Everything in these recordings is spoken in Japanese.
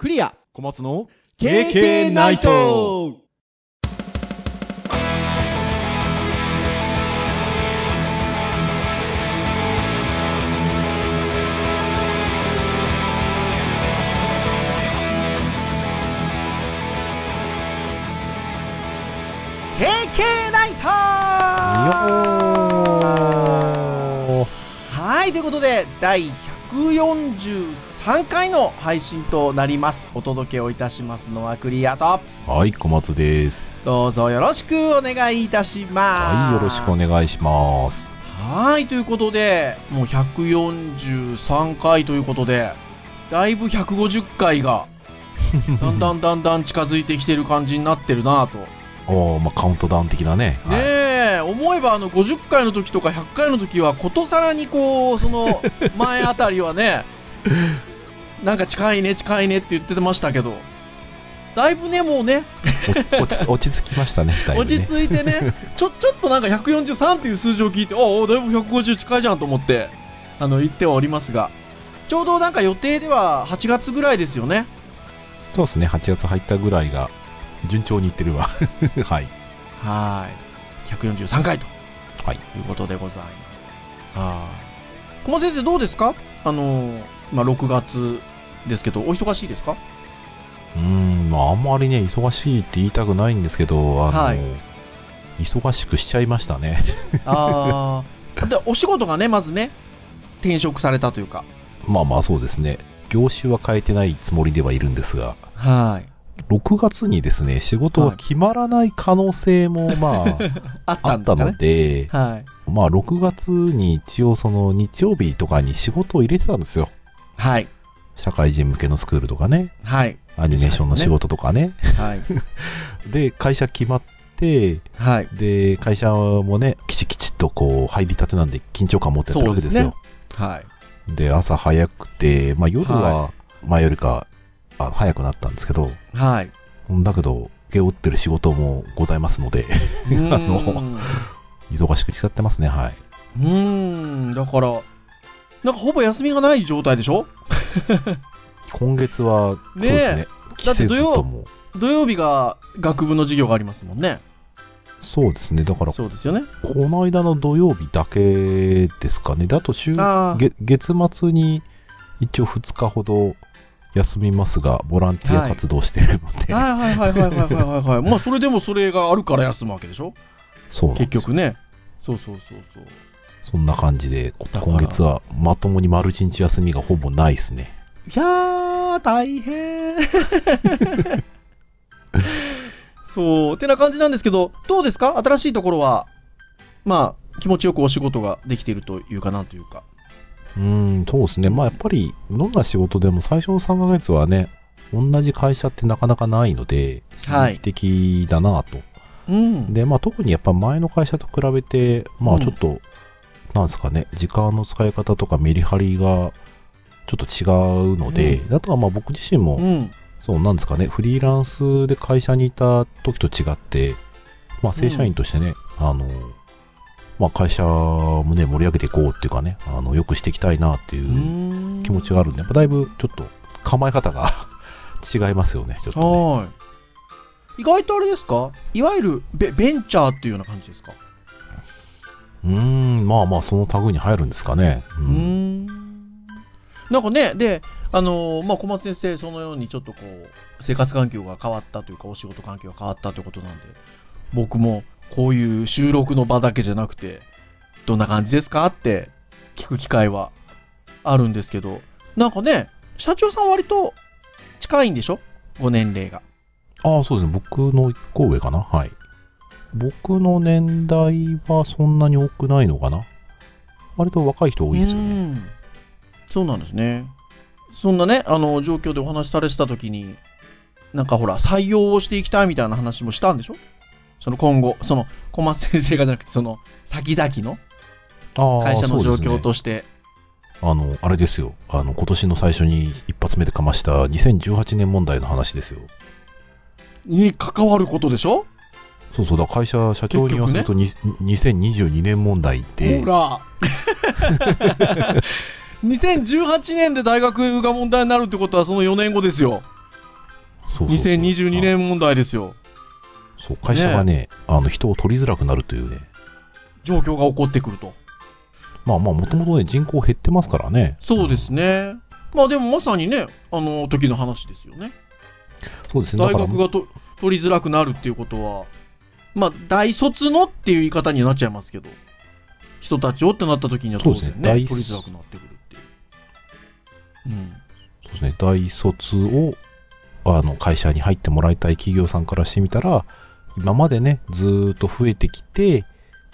クリア。小松の KK ナイト。ー KK ナイト。はいということで第143回の配信となりますお届けをいたしますのはクリアとはい、小松です。どうぞよろしくお願いいたしますはい、よろしくお願いします。はいということでもう143回ということでだいぶ150回が だんだんだんだん近づいてきてる感じになってるなとおーまあ、カウントダウン的なね。ねえ、思えばあの50回の時とか100回の時はことさらにこうその前あたりはねなんか近いね近いねって言ってましたけどだいぶねもうね落ち落ち落ち着きましたね、だいぶ落ちね。着いてねちょちょっとなんか143っていう数字を聞いてああだいぶ150近いじゃんと思ってあの言ってはおりますがちょうどなんか予定では8月ぐらいですよね。そうですね、8月入ったぐらいが順調にいってるわ。はい。はい。143回と。はい。いうことでございます。はい。小松先生どうですか？あのまあ6月ですけどお忙しいですか？うーん、まあ、あんまりね、忙しいって言いたくないんですけど、あの、はい。忙しくしちゃいましたね。ああ でお仕事がねまずね転職されたというか。まあまあ、そうですね。業種は変えてないつもりではいるんですが、はい。6月にですね、仕事が決まらない可能性も、まあ っあ、あったので、はい。まあ、6月に一応その日曜日とかに仕事を入れてたんですよ。はい社会人向けのスクールとかね、はい。アニメーションの仕事とかね。はい。で、会社決まって、はい。で、会社もね、きちきちっとこう、入りたてなんで緊張感持ってやってるわけですよ。はい。で朝早くて、まあ夜はは前よりか、あ早くなったんですけど、はい。だけど、請け負ってる仕事もございますので、あの忙しくしちゃってますね、はい。うーん。だからなんかほぼ休みがない状態でしょ？今月は、そうですね。ねだって土曜土曜日が学部の授業がありますもんね。そうですね、だから、そうですよね。この間の土曜日だけですかね、だと週月月末に一応2日ほど休みますが、ボランティア活動してるので、はい、はいはいはいはいはいはい、はい、まあそれでもそれがあるから休むわけでしょ、そう結局ね、そうそうそうそう。そんな感じで、今月はまともに丸一日休みがほぼないですね。いやー大変。そうてな感じなんですけどどうですか？新しいところはまあ気持ちよくお仕事ができているというかなんというか。うーん、そうですね。まあやっぱり、どんな仕事でも最初の3ヶ月はね、同じ会社ってなかなかないので、はい。刺激的だなと。うん。で、まあ特にやっぱ前の会社と比べて、まうん。あちょっと、なんですかね、時間の使い方とかメリハリがちょっと違うので、あとはまあ僕自身も、うん。そうなんですかね、フリーランスで会社にいた時と違って、まあ正社員としてね、あの、まあ会社もね、盛り上げていこうっていうかね、あの、よくしていきたいなっていう気持ちがあるんで、やっぱだいぶちょっと構え方が 違いますよね、ちょっとね。はい。意外とあれですか？いわゆるベベンチャーっていうような感じですか？うーん、まあまあその類に入るんですかね。ううーんなんかねであのーまあ小松先生そのようにちょっとこう生活環境が変わったというかお仕事環境が変わったということなんで僕もこういう収録の場だけじゃなくてどんな感じですかって聞く機会はあるんですけどなんかね社長さん割と近いんでしょ？ご年齢がああ、そうですね。僕の一個上かな。はい。僕の年代はそんなに多くないのかな？割と若い人多いですよね。うんそうなんですね。そんなね、あの、状況でお話しされてた時に、なんかほら、採用をしていきたいみたいな話もしたんでしょ？その今後、その、小松先生がじゃなくて、その、先々の会社の状況として。あの、あれですよ。あの、今年の最初に一発目でかました2018年問題の話ですよ。に関わることでしょ？そうそうだ、会社、社長に言わせると、に2022年問題でほ、ら2018年で大学が問題になるってことはその4年後ですよそうそうそう2022年問題ですよ。そう、会社がね、あの、人を取りづらくなるというね。状況が起こってくると。まあまあ、もともとね、人口減ってますからね。そうですね。まあでもまさにね、あの時の話ですよね。そうですね。大学がと取りづらくなるっていうことは、まあ大卒のっていう言い方にはなっちゃいますけど、人たちをってなった時には当然ね、ね大取りづらくなってくるっていう。うん。そうですね、大卒をあの会社に入ってもらいたい企業さんからしてみたら、今までね、ずーっと増えてきて、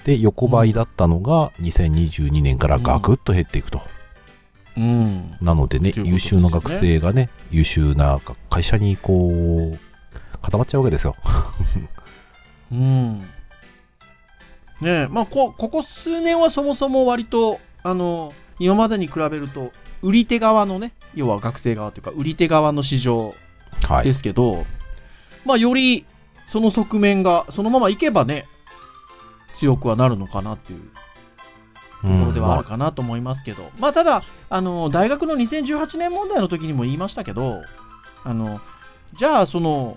で、横ばいだったのが2022年からガクッと減っていくと。うん。なのでね、でね優秀な学生がね、優秀な会社にこう、固まっちゃうわけですよ。うん。ねえ、まあこ、ここ数年はそもそも割と、あの、今までに比べると、売り手側のね、要は学生側というか、売り手側の市場はい。ですけど、まあ、よりその側面がそのままいけばね、強くはなるのかなっていうところではあるかなと思いますけど、まあ、ただ、あの、大学の2018年問題の時にも言いましたけど、あの、じゃあ、その、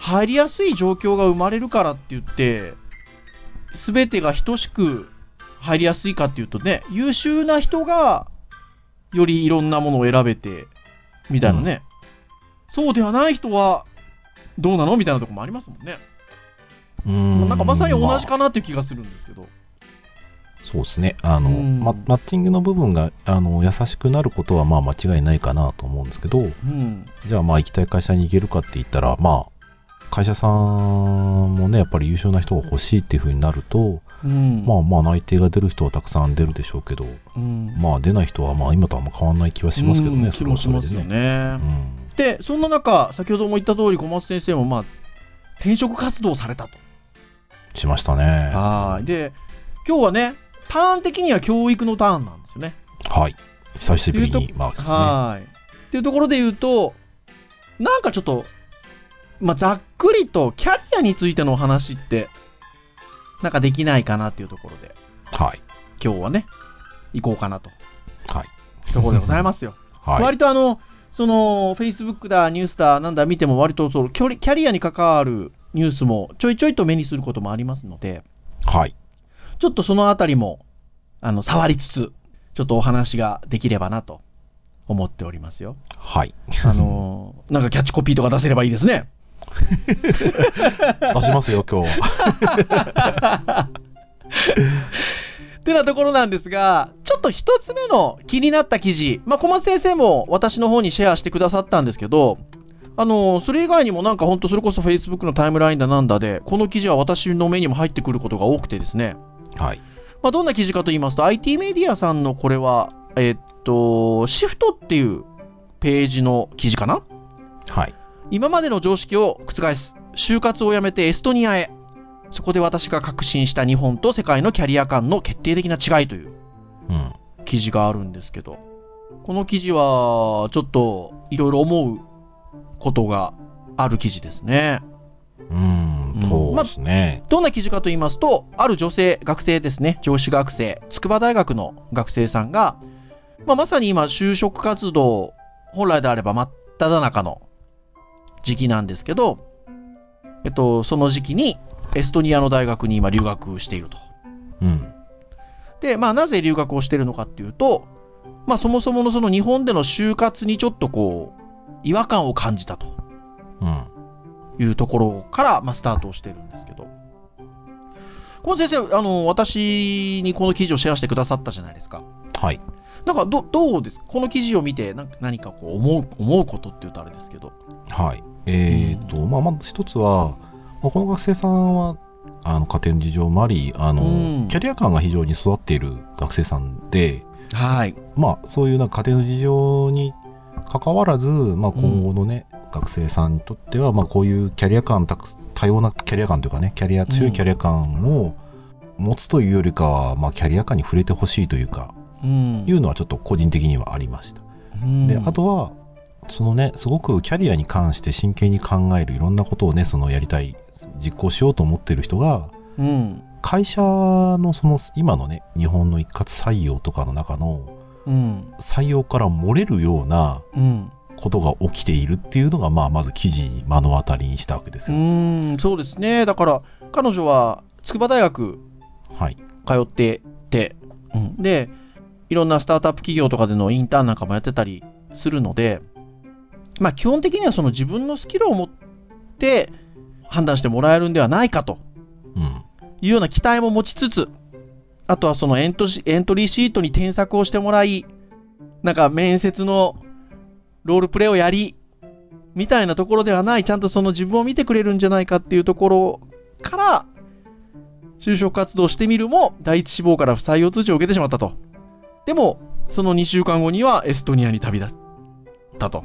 入りやすい状況が生まれるからって言って、すべてが等しく入りやすいかっていうとね、優秀な人が、よりいろんなものを選べて、みたいなね、そうではない人は、どうなの？みたいなところもありますもんね。うーんなんかまさに同じまかなっていう気がするんですけど。あそうですね。あの、マッチングの部分があの優しくなることはまあ間違いないかなと思うんですけど、うん。じゃあまあ行きたい会社に行けるかって言ったら、まあ、会社さんもね、やっぱり優秀な人が欲しいっていう風になると、うん。まあまあ内定が出る人はたくさん出るでしょうけど、うん、まあ出ない人はまあ今とあんま変わんない気はしますけどね、うんそれはそれでね。うん。で、そんな中、先ほども言った通り、小松先生も、まあ、転職活動をされたと。しましたね。はい。で、今日はね、ターン的には教育のターンなんですよね。はい。久しぶりに、まあですね。はい。っていうところで言うと、なんかちょっと、まあ、ざっくりとキャリアについてのお話って、なんかできないかなっていうところで、はい。今日はね、行こうかなと。はい。ところでございますよ。はい。割とあの、その、Facebook だ、ニュースだ、なんだ見ても割とそのキャリキャリアに関わるニュースもちょいちょいと目にすることもありますので、はい。ちょっとそのあたりも、あの、触りつつ、ちょっとお話ができればなと思っておりますよ。はい。あのーなんかキャッチコピーとか出せればいいですね。出しますよ、今日は。っ てなところなんですが、ちょっと一つ目の気になった記事、まあ、小松先生も私の方にシェアしてくださったんですけど、あのーそれ以外にもなんか本当それこそ Facebook のタイムラインだなんだで、この記事は私の目にも入ってくることが多くてですね、はい。まあ、どんな記事かと言いますと、IT メディアさんのこれは、えっと、シフトっていうページの記事かな？はい。今までの常識を覆す。就活をやめてエストニアへ。そこで私が確信した日本と世界のキャリア間の決定的な違いといううん。記事があるんですけど、この記事はちょっといろいろ思うことがある記事ですね。うんうん。そうですね。どんな記事かと言いますと、ある女性、学生ですね、上司学生、筑波大学の学生さんが、まあ、まさに今、就職活動、本来であれば真っ只中の時期なんですけど、えっと、その時期にエストニアの大学に今留学していると。うん。で、まあ、なぜ留学をしているのかっていうと、まあ、そもそものその日本での就活にちょっとこう、違和感を感じたとうん。いうところから、まあ、スタートをしてるんですけど。この先生、あの、私にこの記事をシェアしてくださったじゃないですか。はい。なんか、ど、どうです？かこの記事を見て、なんか何かこう、思う、思うことって言うとあれですけど。はい。えっ、と、まあ、まず一つは、まあこの学生さんは、あの、家庭の事情もあり、あの、うんキャリア感が非常に育っている学生さんで、はい。まあ、そういうなんか家庭の事情に関わらず、まあ、今後のね、学生さんにとっては、まあ、こういうキャリア感多様なキャリア感というかね、キャリア、強いキャリア感を持つというよりかは、まあ、キャリア感に触れてほしいというか、うん。いうのはちょっと個人的にはありました。うんで、あとは、そのね、すごくキャリアに関して真剣に考えるいろんなことをね、そのやりたい、実行しようと思ってる人が、うん。会社のその今のね、日本の一括採用とかの中のうん。採用から漏れるようなうん。ことが起きているっていうのが、まあ、まず記事に目の当たりにしたわけですうよ。ーん、そうですね。だから、彼女は筑波大学はい。通ってて、うん、で、いろんなスタートアップ企業とかでのインターンなんかもやってたりするので、まあ基本的にはその自分のスキルを持って判断してもらえるんではないかとうん。いうような期待も持ちつつ、あとはそのエントシエントリーシートに添削をしてもらい、なんか面接のロールプレイをやり、みたいなところではない、ちゃんとその自分を見てくれるんじゃないかっていうところから、就職活動してみるも、第一志望から不採用通知を受けてしまったと。でも、その2週間後にはエストニアに旅立ったと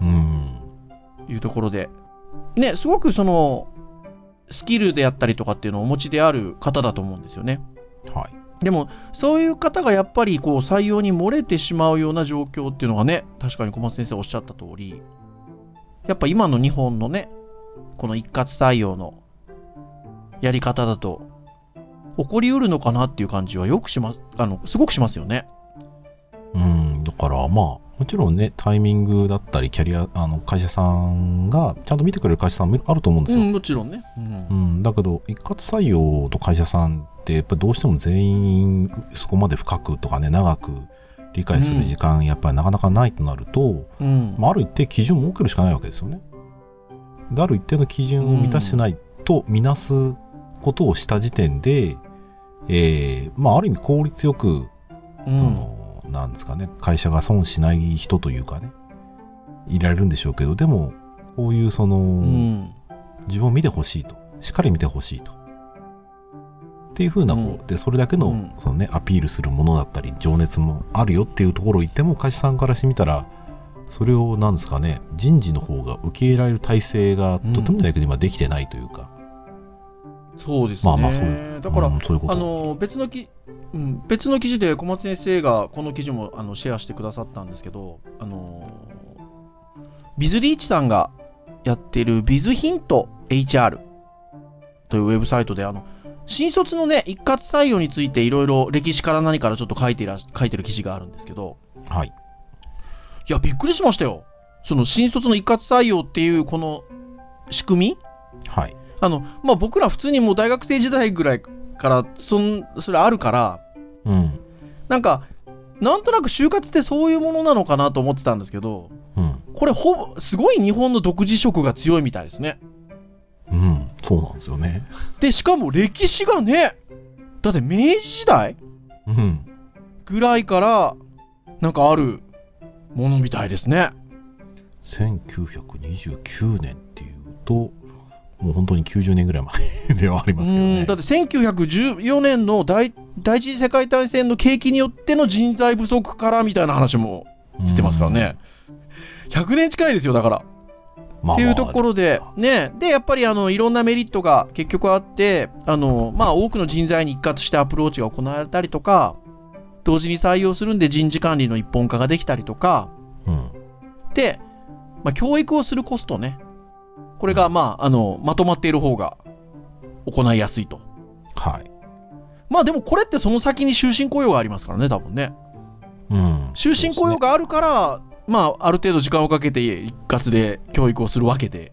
うん。いうところで、ね、すごくその、スキルであったりとかっていうのをお持ちである方だと思うんですよね。はい。でも、そういう方がやっぱりこう採用に漏れてしまうような状況っていうのがね、確かに小松先生おっしゃった通り、やっぱ今の日本のね、この一括採用のやり方だと、起こりうるのかなっていう感じはよくします、あの、すごくしますよね。うん。だから、まあ、もちろんね、タイミングだったり、キャリア、あの、会社さんが、ちゃんと見てくれる会社さんもあると思うんですよ。うん、もちろんね。うんうん、だけど一括採用と会社さんってやっぱりどうしても全員そこまで深くとかね長く理解する時間やっぱりなかなかないとなると、うん。まあ、ある一定基準を設けるしかないわけですよね。である一定の基準を満たしてないとみなすことをした時点で、えーまあ、ある意味効率よく、うんそのなんですかね。会社が損しない人というかね。いられるんでしょうけどでもこういうその、うん。自分を見てほしいと。しっかり見てほしいと。っていうふうな、こううん。でそれだけの,、うん。そのね、アピールするものだったり情熱もあるよっていうところを言っても会社さんからしてみたらそれをなんですかね人事の方が受け入れられる体制がうんとてもじゃないけど今できてないというか、そうですね。まあまあそういうだから、うんそういうことあの別のき、うん、別の記事で小松先生がこの記事もあのシェアしてくださったんですけど、あのビズリーチさんがやっているビズヒント HR というウェブサイトであの新卒のね一括採用についていろいろ歴史から何からちょっと書いていら書いてる記事があるんですけど、はいいやびっくりしましたよ。その新卒の一括採用っていうこの仕組みはいあの、まあ、僕ら普通にもう大学生時代ぐらいから、そん、それあるから、うん。なんか、なんとなく就活ってそういうものなのかなと思ってたんですけど、うん。これほぼ、すごい日本の独自色が強いみたいですね。うん。そうなんですよね。で、しかも歴史がね、だって明治時代うん。ぐらいから、なんかあるものみたいですね。1929年っていうともう本当に90年ぐらい前ではありますけどね。うんだって1914年の第第一次世界大戦の景気によっての人材不足からみたいな話も来てますからね。100年近いですよ、だから。まあ。っていうところで、ね、で、やっぱりあのいろんなメリットが結局あって、あのまあ、多くの人材に一括してアプローチが行われたりとか、同時に採用するんで人事管理の一本化ができたりとか、うん。で、まあ、教育をするコストね、これが、まあ、あのまとまっている方が行いやすいと。はいまあでもこれってその先に終身雇用がありますからね、多分ね。うん終身雇用があるから、まあ、ある程度時間をかけて一括で教育をするわけで、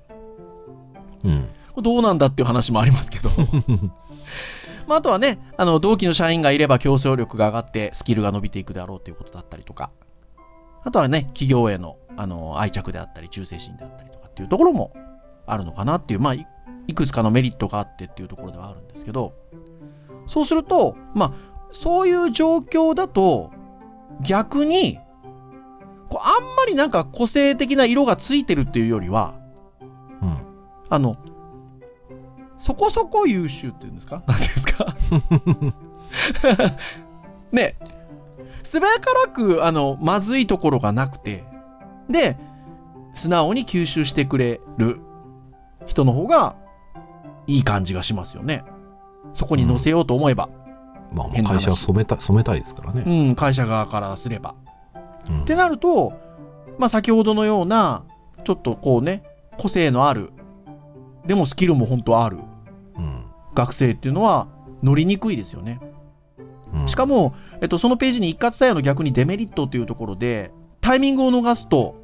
うんどうなんだっていう話もありますけど。まあ、あとはね、あの、同期の社員がいれば競争力が上がってスキルが伸びていくであろうということだったりとか、あとはね、企業への、あの、愛着であったり、忠誠心であったりとかっていうところもあるのかなっていう、まあ、いいくつかのメリットがあってっていうところではあるんですけど、そうすると、まあ、そういう状況だと、逆に、こうあんまりなんか個性的な色がついてるっていうよりは、うん。あの、そこそこ優秀っていうんですか？なんていうんですか？ね、素早からく、あの、まずいところがなくて、で、素直に吸収してくれる人の方がいい感じがしますよね。そこに乗せようと思えば。まあ、変な話会社は染めた染めたいですからね。うん、会社側からすれば。うんってなると、まあ先ほどのような、ちょっとこうね、個性のある、でもスキルも本当あるうん学生っていうのは乗りにくいですよね。うんしかも、えっと、そのページに一括採用の逆にデメリットというところで、タイミングを逃すと、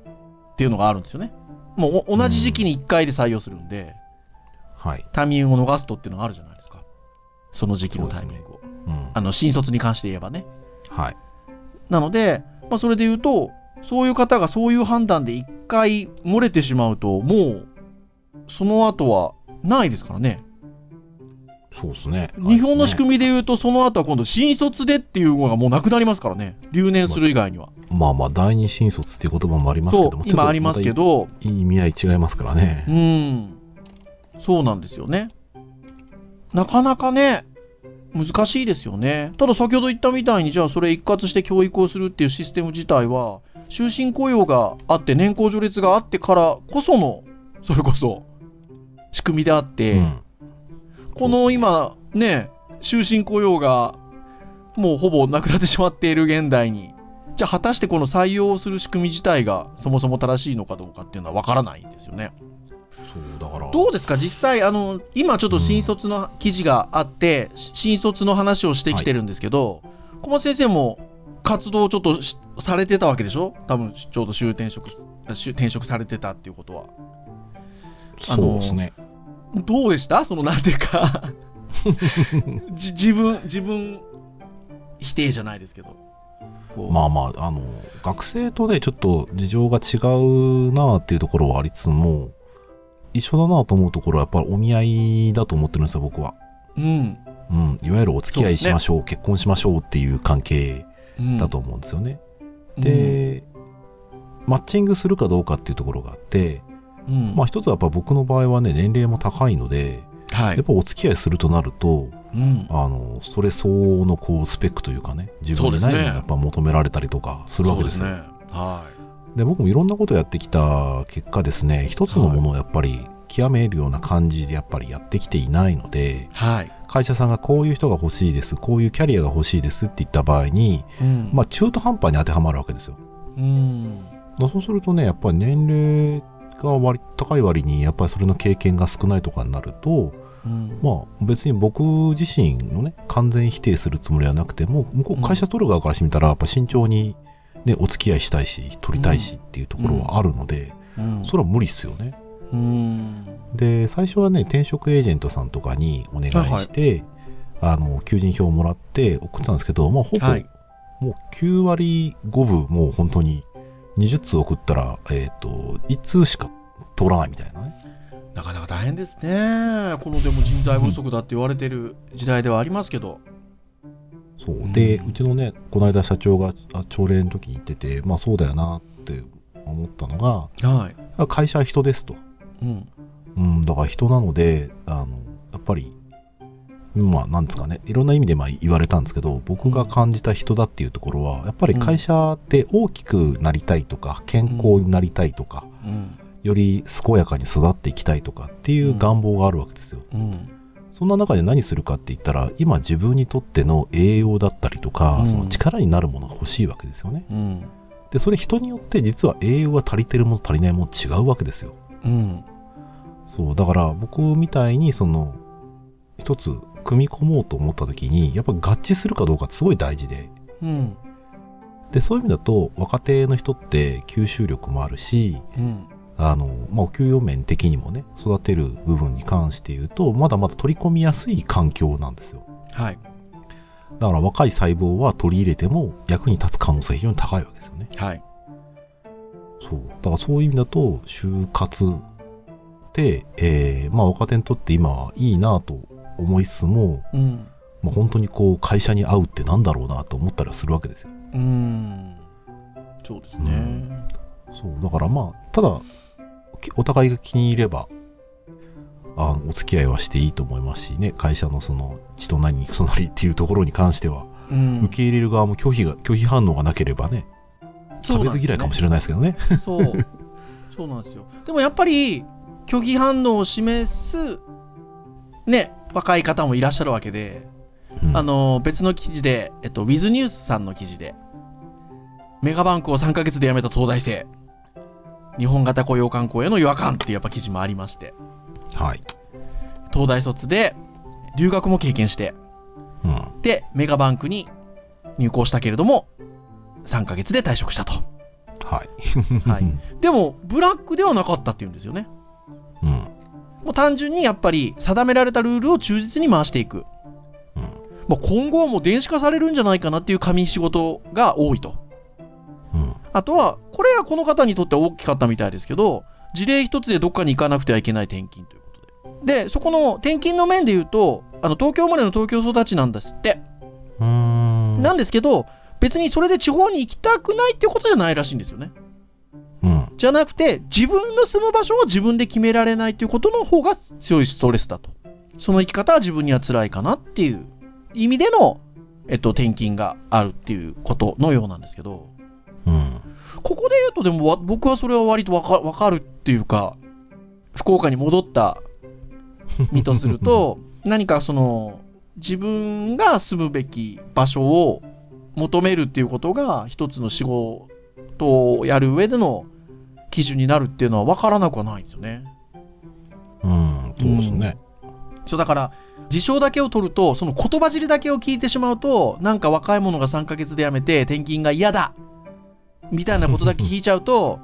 っていうのがあるんですよね。もうお同じ時期に1回で採用するんで、はい。タイミングを逃すとっていうのがあるじゃないですか。その時期のタイミングを。うん。あの、新卒に関して言えばね。はい。なので、まあ、それで言うと、そういう方がそういう判断で1回漏れてしまうと、もう、その後はないですからね。そうですね。日本の仕組組みで言うと、その後は今度、新卒でっていうのがもうなくなりますからね。留年する以外には。み。まあまあ、第二新卒っていう言葉もありますけども、、今ありますけど。ど、いい意味合い違いますからねう。ん。そうなんですよね。なかなかね、難しいですよね。ただ先ほど言ったみたいに、じゃあそれ一括して教育をするっていうシステム自体は、終身雇用があって、年功序列があってからこその、それこそ、仕組みであって、うん。この今、ね、終身雇用がもうほぼなくなってしまっている現代に、じゃあ果たしてこの採用する仕組み自体がそもそも正しいのかどうかっていうのは分からないんですよね。そう、だから。どうですか、実際、あの今ちょっと新卒の記事があって、し新卒の話をしてきてるんですけど、小松先生も活動をちょっとしされてたわけでしょ、多分ちょうど終転職終転職されてたっていうことは。そうですね。どうでした？そのなんていうか じ自分、自分否定じゃないですけど。まあまあ、あの、学生とね、ちょっと事情が違うなっていうところはありつつも、一緒だなと思うところはやっぱりお見合いだと思ってるんですよ、僕は。うん。うん。いわゆるお付き合いしましょう、結婚しましょうっていう関係うんだと思うんですよね。うんで、マッチングするかどうかっていうところがあって、うんまあ一つはやっぱ僕の場合はね、年齢も高いので、はいやっぱお付き合いするとなると、うんあの、それ相応のこうスペックというかね、自分にないものがやっぱ求められたりとかするわけですよ。そうですね。はで僕もいろんなことをやってきた結果ですね一つのものをやっぱり極めるような感じでやっぱりやってきていないのでい。はい。会社さんがこういう人が欲しいですこういうキャリアが欲しいですって言った場合に、うんまあ、中途半端に当てはまるわけですようん。だそうするとねやっぱり年齢が割高い割にやっぱりそれの経験が少ないとかになるとうん。まあ別に僕自身のね完全否定するつもりはなくても向こうん。う会社取る側からしてみたらやっぱ慎重に、ね、お付き合いしたいし取りたいしっていうところはあるので、うん。それは無理っすよね。うん。で最初はね転職エージェントさんとかにお願いして、あの求人票をもらって送ったんですけど、まあ、ほぼ、はい。もう9割5分もう本当に20通送ったら、えっと1通しか通らないみたいなねなかなか大変ですね。このでも人材不足だって言われてる時代ではありますけど。そうで、ううんちのねこの間社長があ朝礼の時に言っててまあそうだよなって思ったのがはい。会社は人ですと、うん。うん、だから人なのであのやっぱりまあなんですかねいろんな意味でまあ言われたんですけど僕が感じた人だっていうところはやっぱり会社って大きくなりたいとか健康になりたいとか、うん。より健やかに育っていきたいとかっていう願望があるわけですよ、うん。そんな中で何するかって言ったら今自分にとっての栄養だったりとか、うんその力になるものが欲しいわけですよねうん。でそれ人によって実は栄養が足りてるもの足りないもの違うわけですようん。そうだから僕みたいにその一つ組み込もうと思った時にやっぱ合致するかどうかすごい大事でうん。でそういう意味だと若手の人って吸収力もあるしうん。あの、まあ、お給与面的にもね育てる部分に関して言うとまだまだ取り込みやすい環境なんですよはい。だから若い細胞は取り入れても役に立つ可能性が非常に高いわけですよねはい。そうだからそういう意味だと就活って、えーまあ、若手にとって今はいいなと思いつつもうん。まあ、本当にこう会社に会うってなんだろうなと思ったりはするわけですよ。うん。そうですね。そうだからまあただきお互いが気に入ればあのお付き合いはしていいと思いますしね会社のその血となり肉となりっていうところに関しては、うん受け入れる側も拒否が拒否反応がなければね食べず嫌いかもしれないですけどね。そう。そうなんですよ。でもやっぱり、拒否反応を示す、ね、若い方もいらっしゃるわけで、うんあの、別の記事で、えっと、ウィズニュースさんの記事で、メガバンクを3ヶ月で辞めた東大生、日本型雇用観光への違和感っていうやっぱ記事もありまして、はい、東大卒で留学も経験して、うんで、メガバンクに入行したけれども、3ヶ月で退職したと。はい。はい でも、ブラックではなかったっていうんですよね。うん。もう単純にやっぱり定められたルールを忠実に回していく。うん。まあ、今後はもう電子化されるんじゃないかなっていう紙仕事が多いと。うん。あとは、これはこの方にとっては大きかったみたいですけど、事例一つでどっかに行かなくてはいけない転勤ということで。で、そこの転勤の面で言うと、あの東京生まれの東京育ちなんですって。うーん。なんですけど、別にそれで地方に行きたくないっていうことじゃないらしいんですよね。うん。じゃなくて、自分の住む場所を自分で決められないということの方が強いストレスだと。その生き方は自分には辛いかなっていう意味での、えっと、転勤があるっていうことのようなんですけど、うん。ここで言うとでもわ僕はそれは割とわかわかるっていうか、福岡に戻った身とすると、何かその、自分が住むべき場所を求めるっていうことが一つの仕事をやる上での基準になるっていうのは分からなくはないんですよね。うん。そうですね。そうだから、事象だけを取ると、その言葉尻だけを聞いてしまうと、なんか若い者が3ヶ月で辞めて転勤が嫌だみたいなことだけ聞いちゃうと、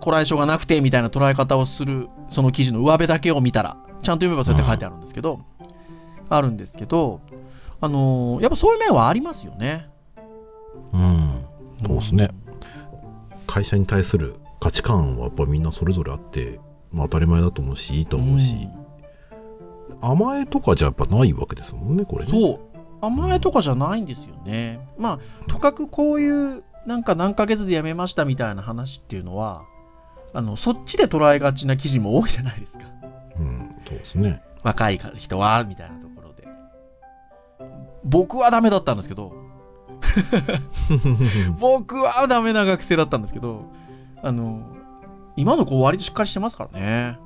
こらえ性がなくてみたいな捉え方をする、その記事の上辺だけを見たら、ちゃんと読めばそうやって書いてあるんですけど、あるんですけど、あのーやっぱそういう面はありますよね。うん。そうですね。会社に対する価値観はやっぱみんなそれぞれあって、まあ当たり前だと思うし、いいと思うし、甘えとかじゃやっぱないわけですもんね、これね。そう。甘えとかじゃないんですよね。まあ、とかくこういう、なんか何ヶ月で辞めましたみたいな話っていうのは、あの、そっちで捉えがちな記事も多いじゃないですか。うん、そうですね。若い人は、みたいなところで。僕はダメだったんですけど、僕はダメな学生だったんですけど、あの、今の子割としっかりしてますからね。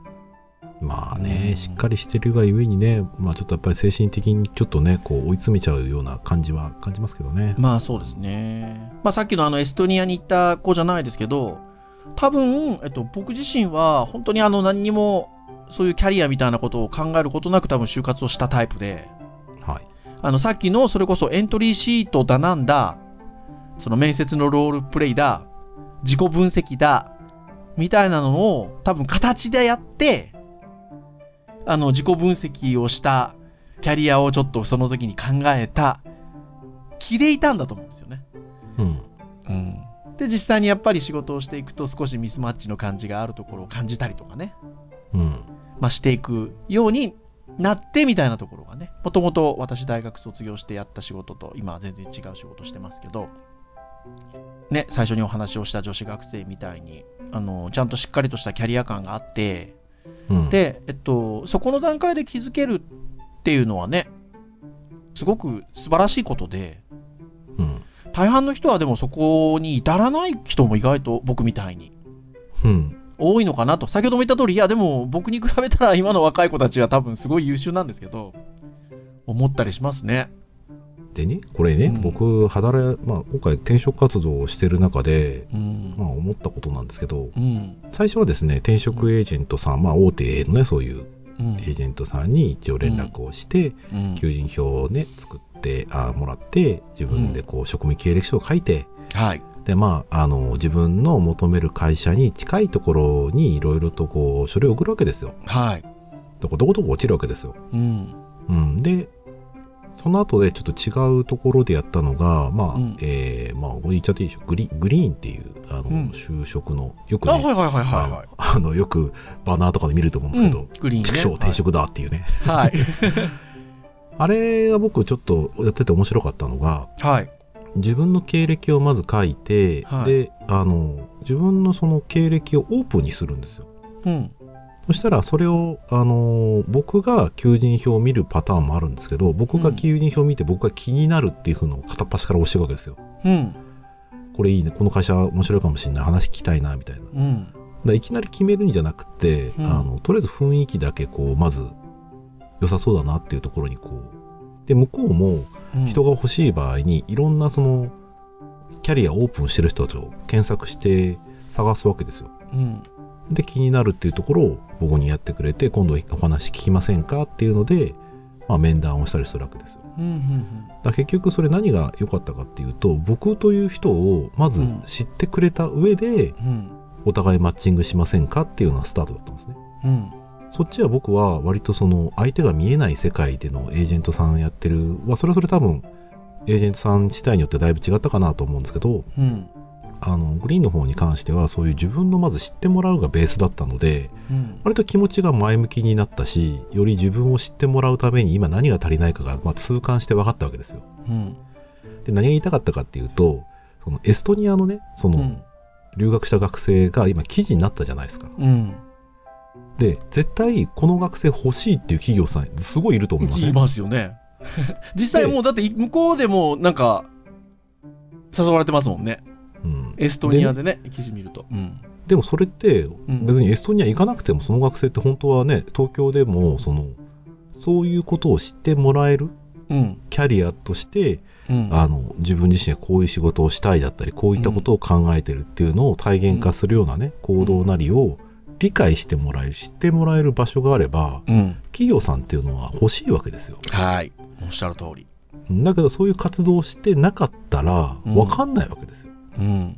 まあうんね、しっかりしてるがゆえにね、まあちょっとやっぱり精神的にちょっとね、こう追い詰めちゃうような感じは感じますけどね。まあそうですね。まあさっきのあのエストニアに行った子じゃないですけど、多分、えっと、僕自身は本当にあの何にもそういうキャリアみたいなことを考えることなく多分就活をしたタイプで、はい。あのさっきのそれこそエントリーシートだなんだ、その面接のロールプレイだ、自己分析だ、みたいなのを多分形でやって、あの自己分析をしたキャリアをちょっとその時に考えた気でいたんだと思うんですよね。うん。うん、で実際にやっぱり仕事をしていくと少しミスマッチの感じがあるところを感じたりとかね、うん。まあ、していくようになってみたいなところがねもともと私大学卒業してやった仕事と今は全然違う仕事してますけどね最初にお話をした女子学生みたいにあのちゃんとしっかりとしたキャリア感があってうん、で、えっと、そこの段階で気づけるっていうのはねすごく素晴らしいことでうん。大半の人はでもそこに至らない人も意外と僕みたいにうん。多いのかなと先ほども言った通りいやでも僕に比べたら今の若い子たちは多分すごい優秀なんですけど思ったりしますねでね、これね、うん。僕、働い、まあ今回転職活動をしてる中で、うん、まあ思ったことなんですけど、うん。最初はですね、転職エージェントさん、まあ大手のね、そういううん。エージェントさんに一応連絡をして、うん。求人票をね、作って、あもらって、自分でこう、職務経歴書を書いて、はい。で、まあ、あの、自分の求める会社に近いところにいろいろとこう、書類を送るわけですよ。はい。どこどこどこ落ちるわけですよ。うん。うん。で、その後でちょっと違うところでやったのが、まあ、うん。えーまあ、これ言っちゃっていいでしょ。グリグリーンっていう、あの、うん。就職の、よくね、あはいはいはいはいはい。あのあの、よくバナーとかで見ると思うんですけど、うん。グリーンね。畜生転職だっていうね。はい。あれが僕ちょっとやってて面白かったのが、はい。自分の経歴をまず書いて、はい。で、あの、自分のその経歴をオープンにするんですよ。うんそしたらそれを、あの僕が求人票を見るパターンもあるんですけど僕が求人票を見て僕が気になるっていうのを片っ端から押していくわけですよ。うんこれいいねこの会社面白いかもしれない話聞きたいなみたいな。うんらいきなり決めるんじゃなくて、うんあのとりあえず雰囲気だけこうまず良さそうだなっていうところにこうで向こうもうん人が欲しい場合にいろんなそのキャリアオープンしてる人たちを検索して探すわけですよ。うんで気になるっていうところを僕にやってくれて今度お話聞きませんかっていうのでまあ、面談をしたりするわけですよ。うんうんだから結局それ何が良かったかっていうと僕という人をまず知ってくれた上でうん。うんお互いマッチングしませんかっていうのがスタートだったんですね。うん。そっちは僕は割とその相手が見えない世界でのエージェントさんやってる。はそれはそれ多分エージェントさん自体によってだいぶ違ったかなと思うんですけどうんあのグリーンの方に関してはそういう自分のまず知ってもらうがベースだったのでうん割と気持ちが前向きになったしより自分を知ってもらうために今何が足りないかが、まあ、痛感して分かったわけですよ。うんで何が言いたかったかっていうとそのエストニアのねその、うん留学した学生が今記事になったじゃないですか。うんで絶対この学生欲しいっていう企業さんすごいいると思いますいね。ますよね 実際もうだって向こうでもなんか誘われてますもんねうんエストニアでね記事見ると。うん。でもそれってん。別にエストニア行かなくてもその学生って本当はね東京でもそのそういうことを知ってもらえるうん。キャリアとしてうん。あの自分自身がこういう仕事をしたいだったりこういったことを考えてるっていうのを体現化するようなね行動なりを理解してもらえる知ってもらえる場所があればうん。企業さんっていうのは欲しいわけですよ。はい。おっしゃる通り。だけどそういう活動をしてなかったらうん。分かんないわけですよ、うん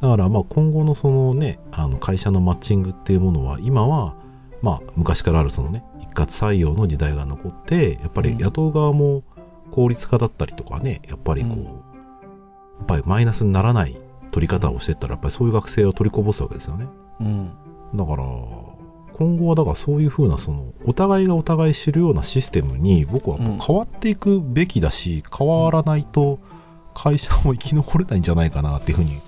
だからまあ今後のそのねあの会社のマッチングっていうものは今はまあ昔からあるそのね一括採用の時代が残ってやっぱり雇う側も効率化だったりとかねやっぱりこう、うん。やっぱりマイナスにならない取り方をしてったらやっぱりそういう学生を取りこぼすわけですよね。うん。だから今後はだからそういうふうなそのお互いがお互い知るようなシステムに僕は変わっていくべきだし、変わらないと会社も生き残れないんじゃないかなっていうふうに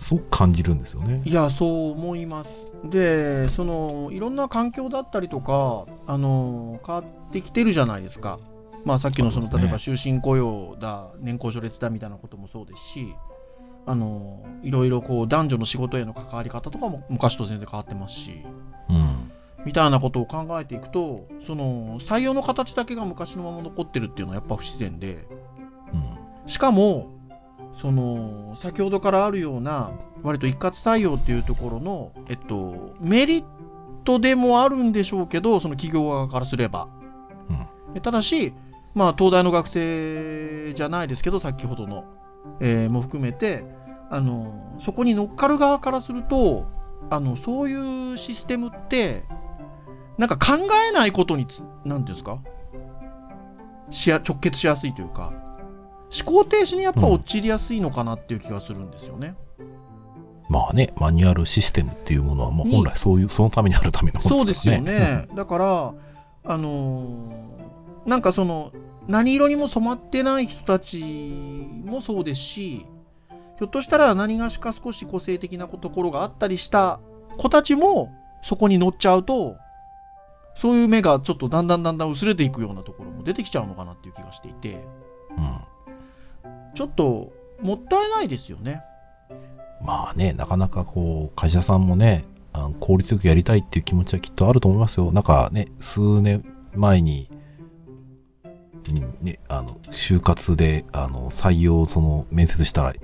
すごく感じるんですよね。いやそう思いますでそのいろんな環境だったりとかあの変わってきてるじゃないですかまあさっきのその、例えば終身雇用だ年功序列だみたいなこともそうですしあのいろいろこう男女の仕事への関わり方とかも昔と全然変わってますしうん。みたいなことを考えていくとその採用の形だけが昔のまま残ってるっていうのはやっぱ不自然でうん。しかもその先ほどからあるような割と一括採用っていうところの、えっと、メリットでもあるんでしょうけどその企業側からすれば、えただし、まあ、東大の学生じゃないですけど先ほどの、えーも含めてあのそこに乗っかる側からするとあのそういうシステムってなんか考えないことにつなんていうんですか？しや直結しやすいというか思考停止にやっぱ陥りやすいのかなっていう気がするんですよね。まあね、マニュアルシステムっていうものは、まあ、に本来そういう、そのためにあるためのもそうですすのでからね。よね。だから、あのーなんかその、何色にも染まってない人たちもそうですし、ひょっとしたら何がしか少し個性的なところがあったりした子たちもそこに乗っちゃうと、そういう目がちょっとだんだんだんだん薄れていくようなところも出てきちゃうのかなっていう気がしていて、うんちょっともったいないですよね。まあね、なかなかこう、会社さんもね、あの効率よくやりたいっていう気持ちはきっとあると思いますよ。なんかね、数年前に、うんね、あの、就活で、あの、採用、その、面接したら、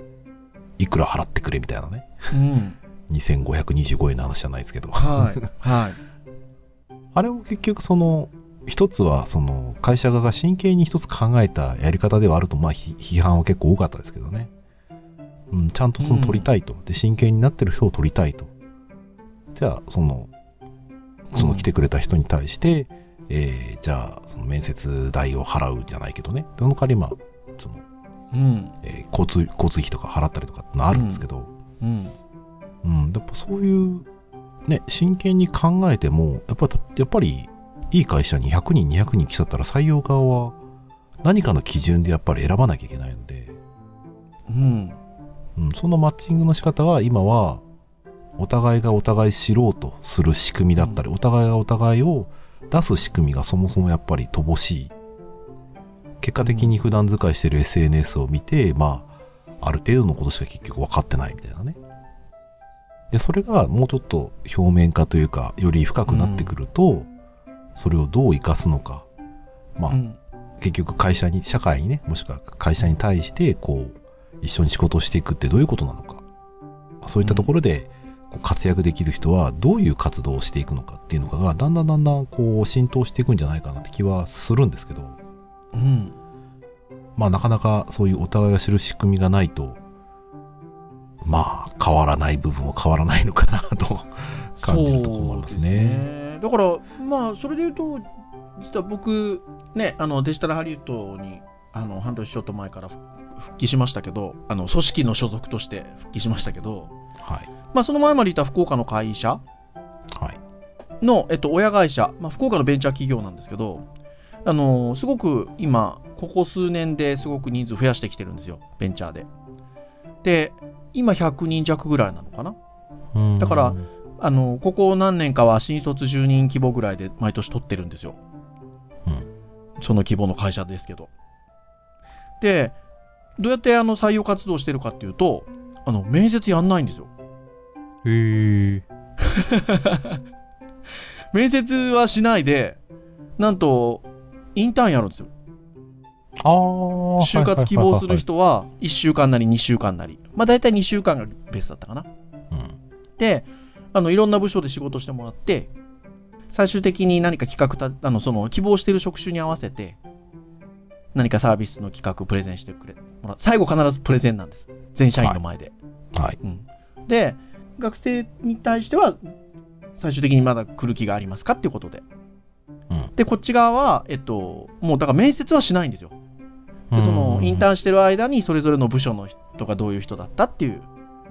いくら払ってくれみたいなね、うん。2525円の話じゃないですけど。はい。はい。あれも結局その、一つはその会社側が真剣に一つ考えたやり方ではあると、まあひ批判は結構多かったですけどね。うん、ちゃんとその取りたいと。で、真剣になってる人を取りたいと。じゃあ、その、その来てくれた人に対して、えーじゃあ、その面接代を払うじゃないけどね。その代わり、まあ、その、うん。えー交通、交通費とか払ったりとかってのあるんですけど、うん。うん、やっぱそういう、ね、真剣に考えても、やっぱ、やっぱり、いい会社に100人、200人来ちゃったら採用側は何かの基準でやっぱり選ばなきゃいけないので、うん。うん、そのマッチングの仕方は今は、お互いがお互い知ろうとする仕組みだったり、お互いがお互いを出す仕組みがそもそもやっぱり乏しい。結果的に普段使いしてる SNS を見て、まあ、ある程度のことしか結局分かってないみたいなね。で、それがもうちょっと表面化というか、より深くなってくると、それをどう活かすのか。まあ、うん。結局会社に、社会にね、もしくは会社に対して、こう、一緒に仕事をしていくってどういうことなのか。そういったところで、活躍できる人はどういう活動をしていくのかっていうのがだんだんだんだんこう浸透していくんじゃないかなって気はするんですけど、うん。まあなかなかそういうお互いが知る仕組みがないと、まあ変わらない部分は変わらないのかなと感じるところもありますね。だから、まあ、それで言うと、実は僕、ね、あのデジタルハリウッドにあの半年ちょっと前から復復帰しましたけど、あの組織の所属として復帰しましたけど、はい。まあ、その前までいた福岡の会社はい。の、えっと、親会社、まあ、福岡のベンチャー企業なんですけど、あのすごく今、ここ数年ですごく人数増やしてきてるんですよ、ベンチャーで。で、今100人弱ぐらいなのかな。うんだからあのここ何年かは新卒10人規模ぐらいで毎年取ってるんですよ。うんその規模の会社ですけど。で、どうやってあの採用活動してるかっていうと、あの面接やんないんですよ。へえ。面接はしないで、なんと、インターンやるんですよ。ああ。就活希望する人は1週間なり2週間なり。まあ大体2週間がベースだったかな。うん。で、あのいろんな部署で仕事してもらって、最終的に何か企画た、あのその希望している職種に合わせて、何かサービスの企画をプレゼンしてくれもらう最後必ずプレゼンなんです。全社員の前で。はい。うん、で、学生に対しては、最終的にまだ来る気がありますかっていうことで。うんで、こっち側は、えっと、もうだから面接はしないんですよ。でそのインターンしてる間にそれぞれの部署の人がどういう人だったっていう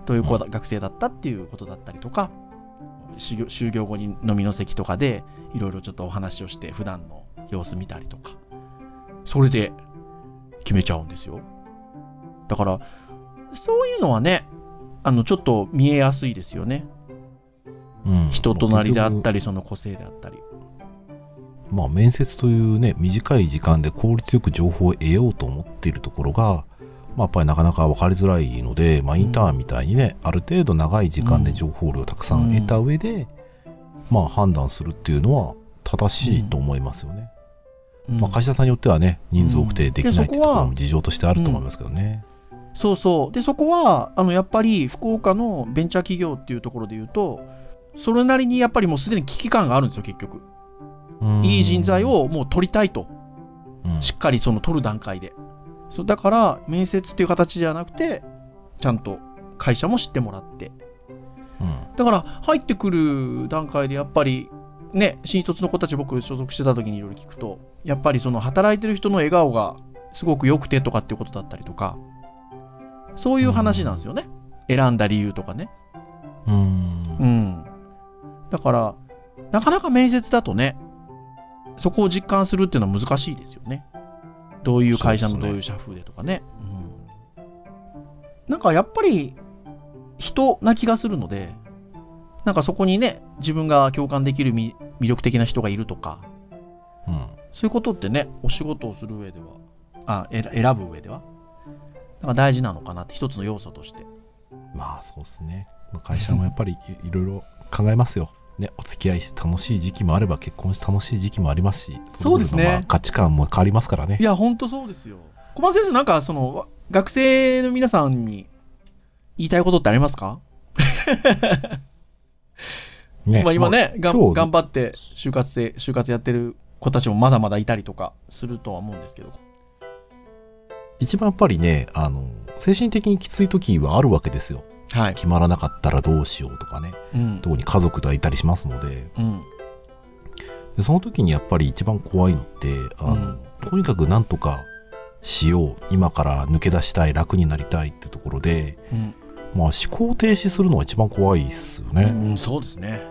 どういう子だ、学生だったっていうことだったりとか就業後に飲みの席とかでいろいろちょっとお話をして普段の様子見たりとか。それで決めちゃうんですよ。だからそういうのはねあのちょっと見えやすいですよね。うん。人となりであったり。りその個性であったり。まあ面接というね、短い時間で効率よく情報を得ようと思っているところが、まあやっぱりなかなか分かりづらいので、まあインターンみたいにね、ある程度長い時間で情報量をたくさん得た上で、まあ判断するっていうのは正しいと思いますよね。うんまあ会社さんによってはね、人数多くてできないっていうところも事情としてあると思いますけどね。そうそう。で、そこは、あの、やっぱり、福岡のベンチャー企業っていうところで言うと、それなりにやっぱりもうすでに危機感があるんですよ、結局。うんいい人材、をもう取りたいと。うんしっかりその取る段階で。そうだから、面接っていう形じゃなくて、ちゃんと会社も知ってもらって。うんだから、入ってくる段階でやっぱり、ね、新卒の子たち僕所属してた時にいろいろ聞くと、やっぱりその働いてる人の笑顔がすごく良くてとかっていうことだったりとか、そういう話なんですよね。選んだ理由とかね。うんうん。だから、なかなか面接だとね、そこを実感するっていうのは難しいですよね。どういう会社のどういう社風でとかね。うん、なんかやっぱり人な気がするので、なんかそこにね、自分が共感できるみ魅力的な人がいるとか、うんそういうことってね、お仕事をする上では、あ、えら選ぶ上では、なんか大事なのかなって一つの要素として。まあそうですね。まあ会社もやっぱりいいろいろ考えますよ。ね、お付き合いして楽しい時期もあれば結婚して楽しい時期もありますし、そうですね価値観も変わりますからねい。や、ほんとそうですよ。小松先生、なんかその、わ学生の皆さんに言いたいことってありますか、ねまあ今ね、がん今日頑張って就活生、就活やってる子たちもまだまだいたりとかするとは思うんですけど。一番やっぱりね、あの、精神的にきつい時はあるわけですよ。はい。決まらなかったらどうしようとかね。うん。特に家族がいたりしますので、うん。でその時にやっぱり一番怖いのって、あの、うんとにかくなんとかしよう。今から抜け出したい、楽になりたいってところで、うん。まあ思考停止するのが一番怖いですよね。うん、そうですね。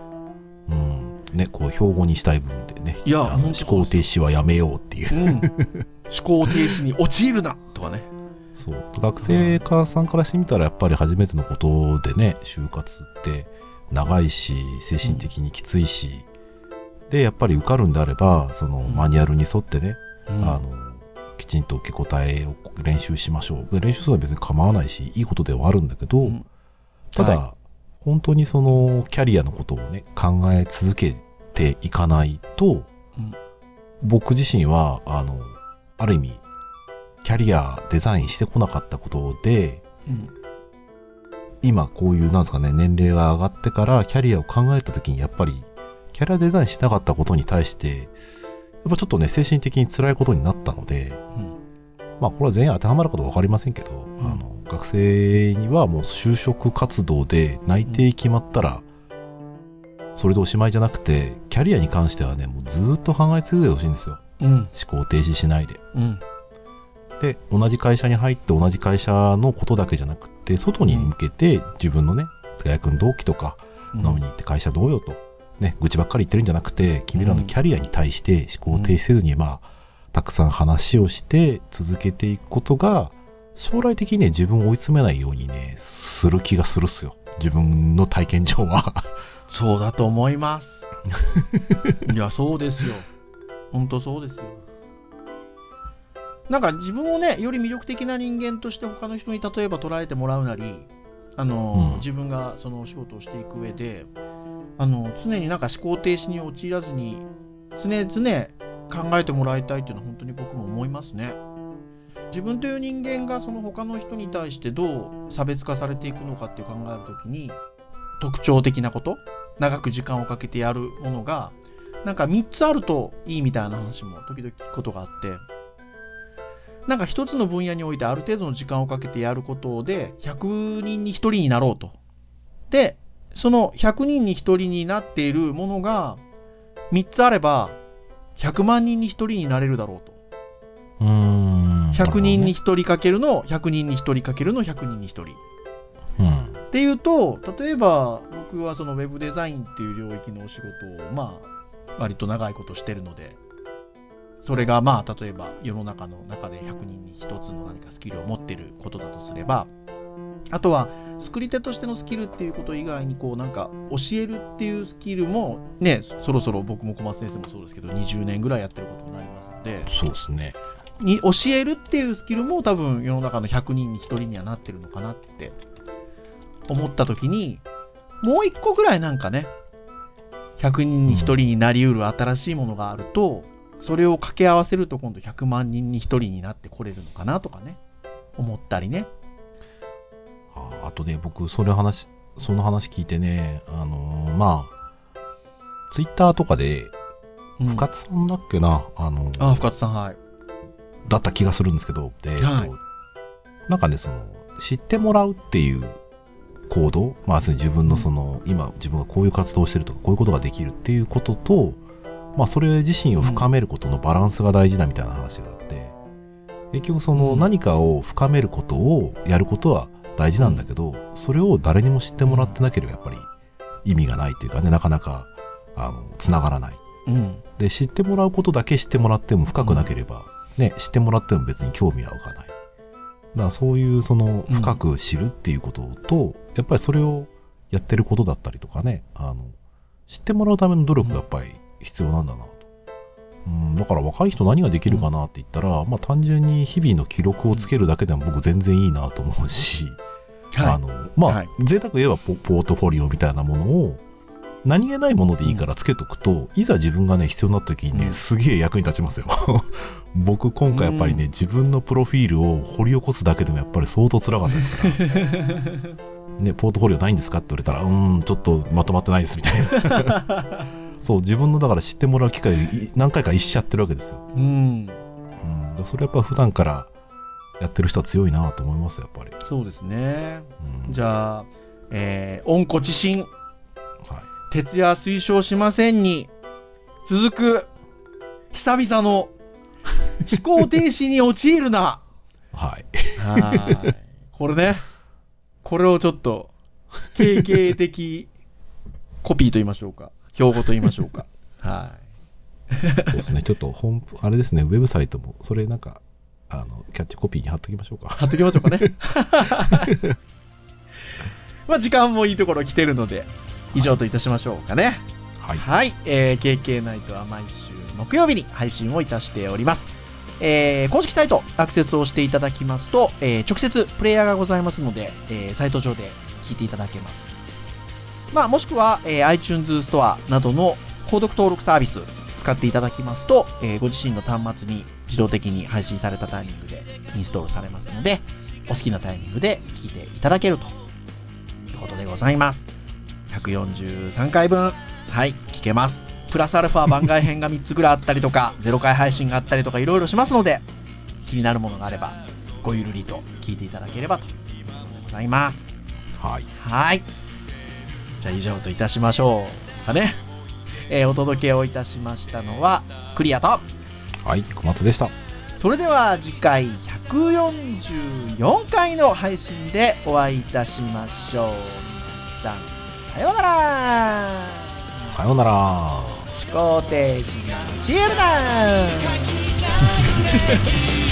うん。ね、こう標語にしたい部分でね。いや思考停止はやめようっていう。うん。思考停止に陥るなとかね。そう。学生かさんからしてみたらやっぱり初めてのことでね、就活って長いし、精神的にきついし、で、やっぱり受かるんであれば、そのうん。マニュアルに沿ってね、うん。あの、きちんと受け答えを練習しましょう。で練習するのは別に構わないし、いいことではあるんだけど、うん。ただ、は本当にそのキャリアのことをね、考え続けていかないと、うん。僕自身は、あの、ある意味、キャリアデザインしてこなかったことで、うん今こういう、なんですかね、年齢が上がってからキャリアを考えた時に、やっぱり、キャリアデザインしなかったことに対して、やっぱちょっとね、精神的に辛いことになったので、うんまあ、これは全員当てはまるかどうか分かりませんけど、うんあの学生にはもう就職活動で内定決まったら、それでおしまいじゃなくて、キャリアに関してはね、もうずーっと考え続けてほしいんですよ。うん。思考停止しないで。うん。で、同じ会社に入って同じ会社のことだけじゃなくて、外に向けて自分のね、大学の同期とか飲みに行って会社どうよと、ね、愚痴ばっかり言ってるんじゃなくて、君らのキャリアに対して思考停止せずに、まあ、たくさん話をして続けていくことが、将来的にね、自分を追い詰めないようにね、する気がするっすよ。自分の体験上は。そうだと思います。いや、そうですよ。ほんとそうですよ。なんか自分をね、より魅力的な人間として他の人に例えば捉えてもらうなり、あの、うん自分がそのお仕事をしていく上で、あの、常になんか思考停止に陥らずに、常々考えてもらいたいっていうのは本当に僕も思いますね。自分という人間がその他の人に対してどう差別化されていくのかって考えるときに、特徴的なこと長く時間をかけてやるものがなんか3つあるといいみたいな話も時々聞くことがあってなんか一つの分野においてある程度の時間をかけてやることで100人に1人になろうとでその100人に1人になっているものが3つあれば100万人に1人になれるだろうとうーん。100人にな1人かけるの100人に1人かけるの100人に1人るほどね。っていうと例えば僕はそのウェブデザインっていう領域のお仕事をまあ割と長いことしてるのでそれがまあ例えば世の中の中で100人に1つの何かスキルを持ってることだとすればあとは作り手としてのスキルっていうこと以外にこうなんか教えるっていうスキルもねそろそろ僕も小松先生もそうですけど20年ぐらいやってることになりますのでうん。そうですね。に教えるっていうスキルも多分世の中の100人に1人にはなってるのかなって思った時にもう一個ぐらいなんかね100人に1人になりうる新しいものがあると、それを掛け合わせると今度100万人に1人になってこれるのかなとかね。思ったりね。ああとね、僕、それ話、その話聞いてね、あのーまあ、ツイッターとかで、うん。深津さんだっけな、あのーああ深津さんはい。だった気がするんですけど、で、はい。えっとなんかね、その、知ってもらうっていう行動、まあ、自分のその、今、自分がこういう活動をしてるとか、こういうことができるっていうことと、まあ、それ自身を深めることのバランスが大事だみたいな話があって、結局、その、うん。何かを深めることをやることは大事なんだけど、それを誰にも知ってもらってなければ、やっぱり意味がないっていうかね、なかなか、あの、つながらない。うん。で知ってもらうことだけ知ってもらっても深くなければ、ね知ってもらっても別に興味は湧かない。だからそういうそのうん。深く知るっていうことと、やっぱりそれをやってることだったりとかねあの知ってもらうための努力がやっぱり必要なんだなと、うん、だから若い人何ができるかなって言ったら、まあ単純に日々の記録をつけるだけでも僕全然いいなと思うし、あはのまあ、はい。贅沢言えばポポートフォリオみたいなものを何気ないものでいいからつけとくと、いざ自分がね必要になった時にね、うん。すげえ役に立ちますよ。僕今回やっぱりね、うん。自分のプロフィールを掘り起こすだけでもやっぱり相当辛かったですから。い ねポートフォリオないんですかって言われたらうーんちょっとまとまってないですみたいな そう自分のだから知ってもらう機会い何回か逸しちゃってるわけですよ、うん。うん、それやっぱ普段からやってる人は強いなと思いますやっぱり、そうですね。うん、じゃあ、えー、温故知新。はい。徹夜推奨しませんに。続く久々の思考停止に陥るな。はい。はい。これねこれをちょっと経験的コピーと言いましょうか標語と言いましょうか はいそうですね、ちょっと本、あれですね、ウェブサイトも、それなんか、あの、キャッチコピーに貼っときましょうか。貼っときましょうかね まあ時間もいいところ来てるので以上といたしましょうかねはい。はい、えー、KK ナイトは毎週木曜日に配信をいたしております。えー公式サイトアクセスをしていただきますと、えー直接プレイヤーがございますので、えーサイト上で聞いていただけます。まあ、もしくは、えー iTunes ストアなどの購読登録サービス使っていただきますと、えーご自身の端末に自動的に配信されたタイミングでインストールされますので、お好きなタイミングで聞いていただけるとございます。143回分、はい、聞けます。プラスアルファ番外編が3つぐらいあったりとか、0回配信があったりとか、いろいろしますので、気になるものがあれば、ごゆるりと聞いていただければということでございます。はい。はい。じゃあ以上といたしましょうかね。えーお届けをいたしましたのは、クリアと、はい、小松でした。それでは次回144回の配信でお会いいたしましょう。皆さん、さようならさようなら。思考停止の CM だ「かきながら色が増す